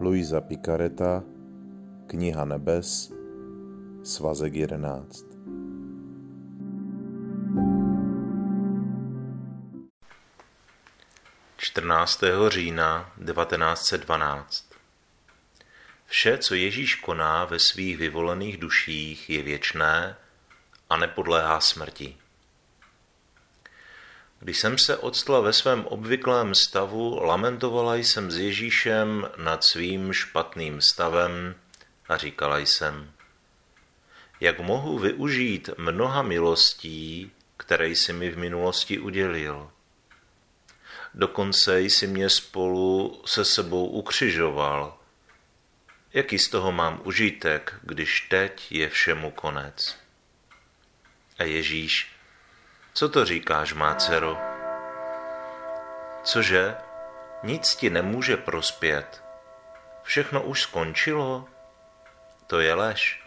Luisa Picareta, Kniha nebes, svazek 11. Čtrnáctého října 1912 Vše, co Ježíš koná ve svých vyvolených duších, je věčné a nepodléhá smrti. Když jsem se odstla ve svém obvyklém stavu, lamentovala jsem s Ježíšem nad svým špatným stavem a říkala jsem, jak mohu využít mnoha milostí, které jsi mi v minulosti udělil. Dokonce jsi mě spolu se sebou ukřižoval. Jaký z toho mám užitek, když teď je všemu konec? A Ježíš co to říkáš, má dcero? Cože? Nic ti nemůže prospět. Všechno už skončilo? To je lež.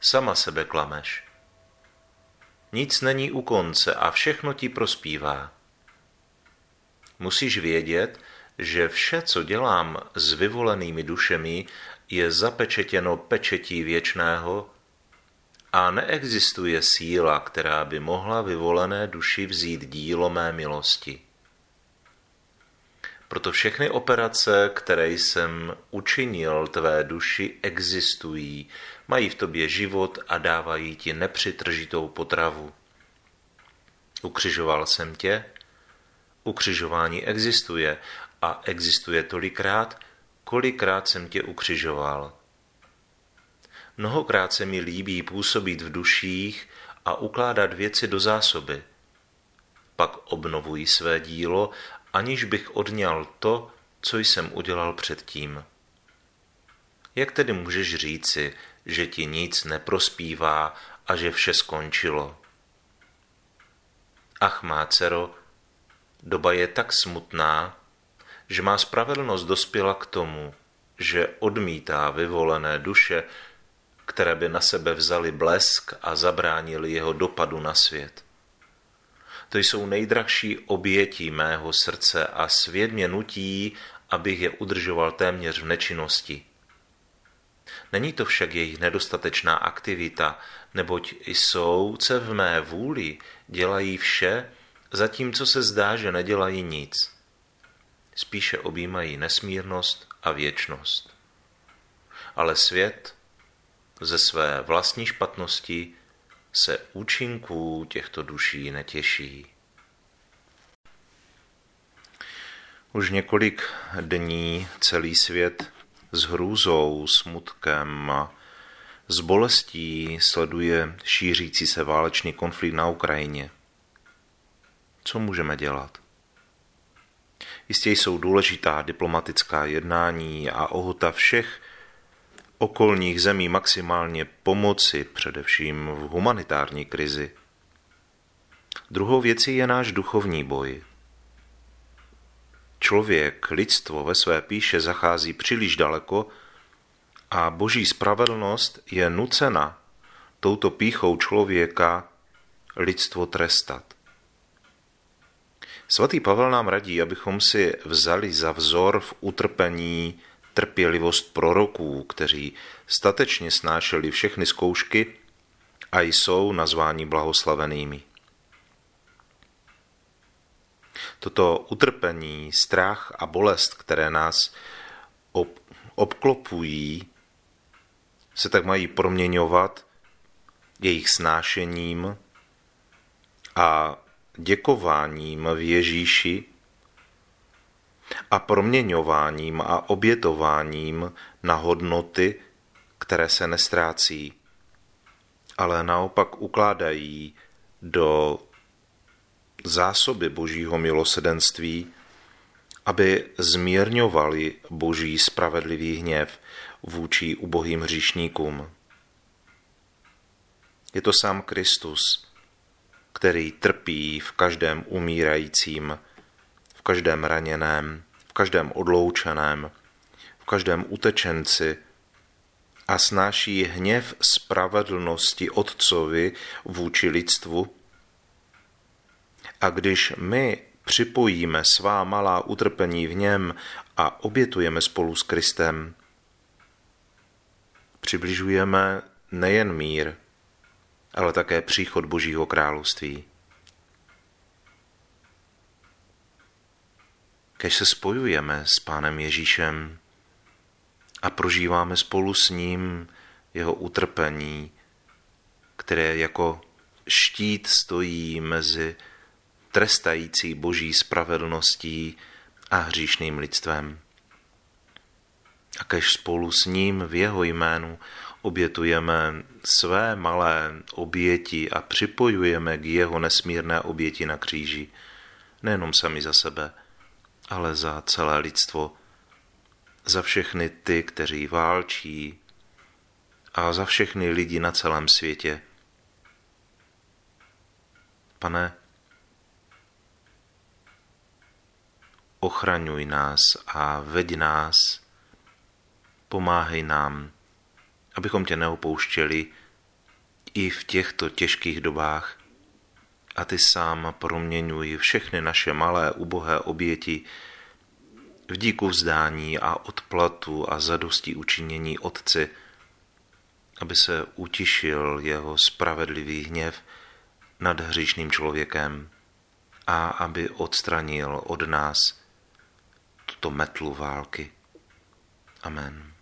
Sama sebe klameš. Nic není u konce a všechno ti prospívá. Musíš vědět, že vše, co dělám s vyvolenými dušemi, je zapečetěno pečetí věčného a neexistuje síla, která by mohla vyvolené duši vzít dílo mé milosti. Proto všechny operace, které jsem učinil tvé duši, existují, mají v tobě život a dávají ti nepřitržitou potravu. Ukřižoval jsem tě, ukřižování existuje a existuje tolikrát, kolikrát jsem tě ukřižoval. Mnohokrát se mi líbí působit v duších a ukládat věci do zásoby. Pak obnovuji své dílo, aniž bych odňal to, co jsem udělal předtím. Jak tedy můžeš říci, že ti nic neprospívá a že vše skončilo? Ach, má dcero, doba je tak smutná, že má spravedlnost dospěla k tomu, že odmítá vyvolené duše, které by na sebe vzali blesk a zabránili jeho dopadu na svět. To jsou nejdrahší oběti mého srdce a svět mě nutí, abych je udržoval téměř v nečinnosti. Není to však jejich nedostatečná aktivita, neboť jsou ce v mé vůli, dělají vše, zatímco se zdá, že nedělají nic. Spíše objímají nesmírnost a věčnost. Ale svět ze své vlastní špatnosti se účinků těchto duší netěší. Už několik dní celý svět s hrůzou, smutkem a s bolestí sleduje šířící se válečný konflikt na Ukrajině. Co můžeme dělat? Jistě jsou důležitá diplomatická jednání a ohota všech okolních zemí maximálně pomoci, především v humanitární krizi. Druhou věcí je náš duchovní boj. Člověk, lidstvo ve své píše zachází příliš daleko a boží spravedlnost je nucena touto píchou člověka lidstvo trestat. Svatý Pavel nám radí, abychom si vzali za vzor v utrpení trpělivost proroků, kteří statečně snášeli všechny zkoušky a jsou nazváni blahoslavenými. Toto utrpení, strach a bolest, které nás ob- obklopují, se tak mají proměňovat jejich snášením a děkováním v Ježíši a proměňováním a obětováním na hodnoty, které se nestrácí, ale naopak ukládají do zásoby božího milosedenství, aby zmírňovali boží spravedlivý hněv vůči ubohým hříšníkům. Je to sám Kristus, který trpí v každém umírajícím každém raněném, v každém odloučeném, v každém utečenci a snáší hněv spravedlnosti Otcovi vůči lidstvu. A když my připojíme svá malá utrpení v něm a obětujeme spolu s Kristem, přibližujeme nejen mír, ale také příchod Božího království. Kež se spojujeme s Pánem Ježíšem a prožíváme spolu s ním jeho utrpení, které jako štít stojí mezi trestající boží spravedlností a hříšným lidstvem. A kež spolu s ním v jeho jménu obětujeme své malé oběti a připojujeme k jeho nesmírné oběti na kříži, nejenom sami za sebe, ale za celé lidstvo, za všechny ty, kteří válčí a za všechny lidi na celém světě. Pane, ochraňuj nás a veď nás, pomáhej nám, abychom tě neopouštěli i v těchto těžkých dobách a ty sám proměňuj všechny naše malé ubohé oběti v díku vzdání a odplatu a zadosti učinění Otci, aby se utišil jeho spravedlivý hněv nad hříšným člověkem a aby odstranil od nás tuto metlu války. Amen.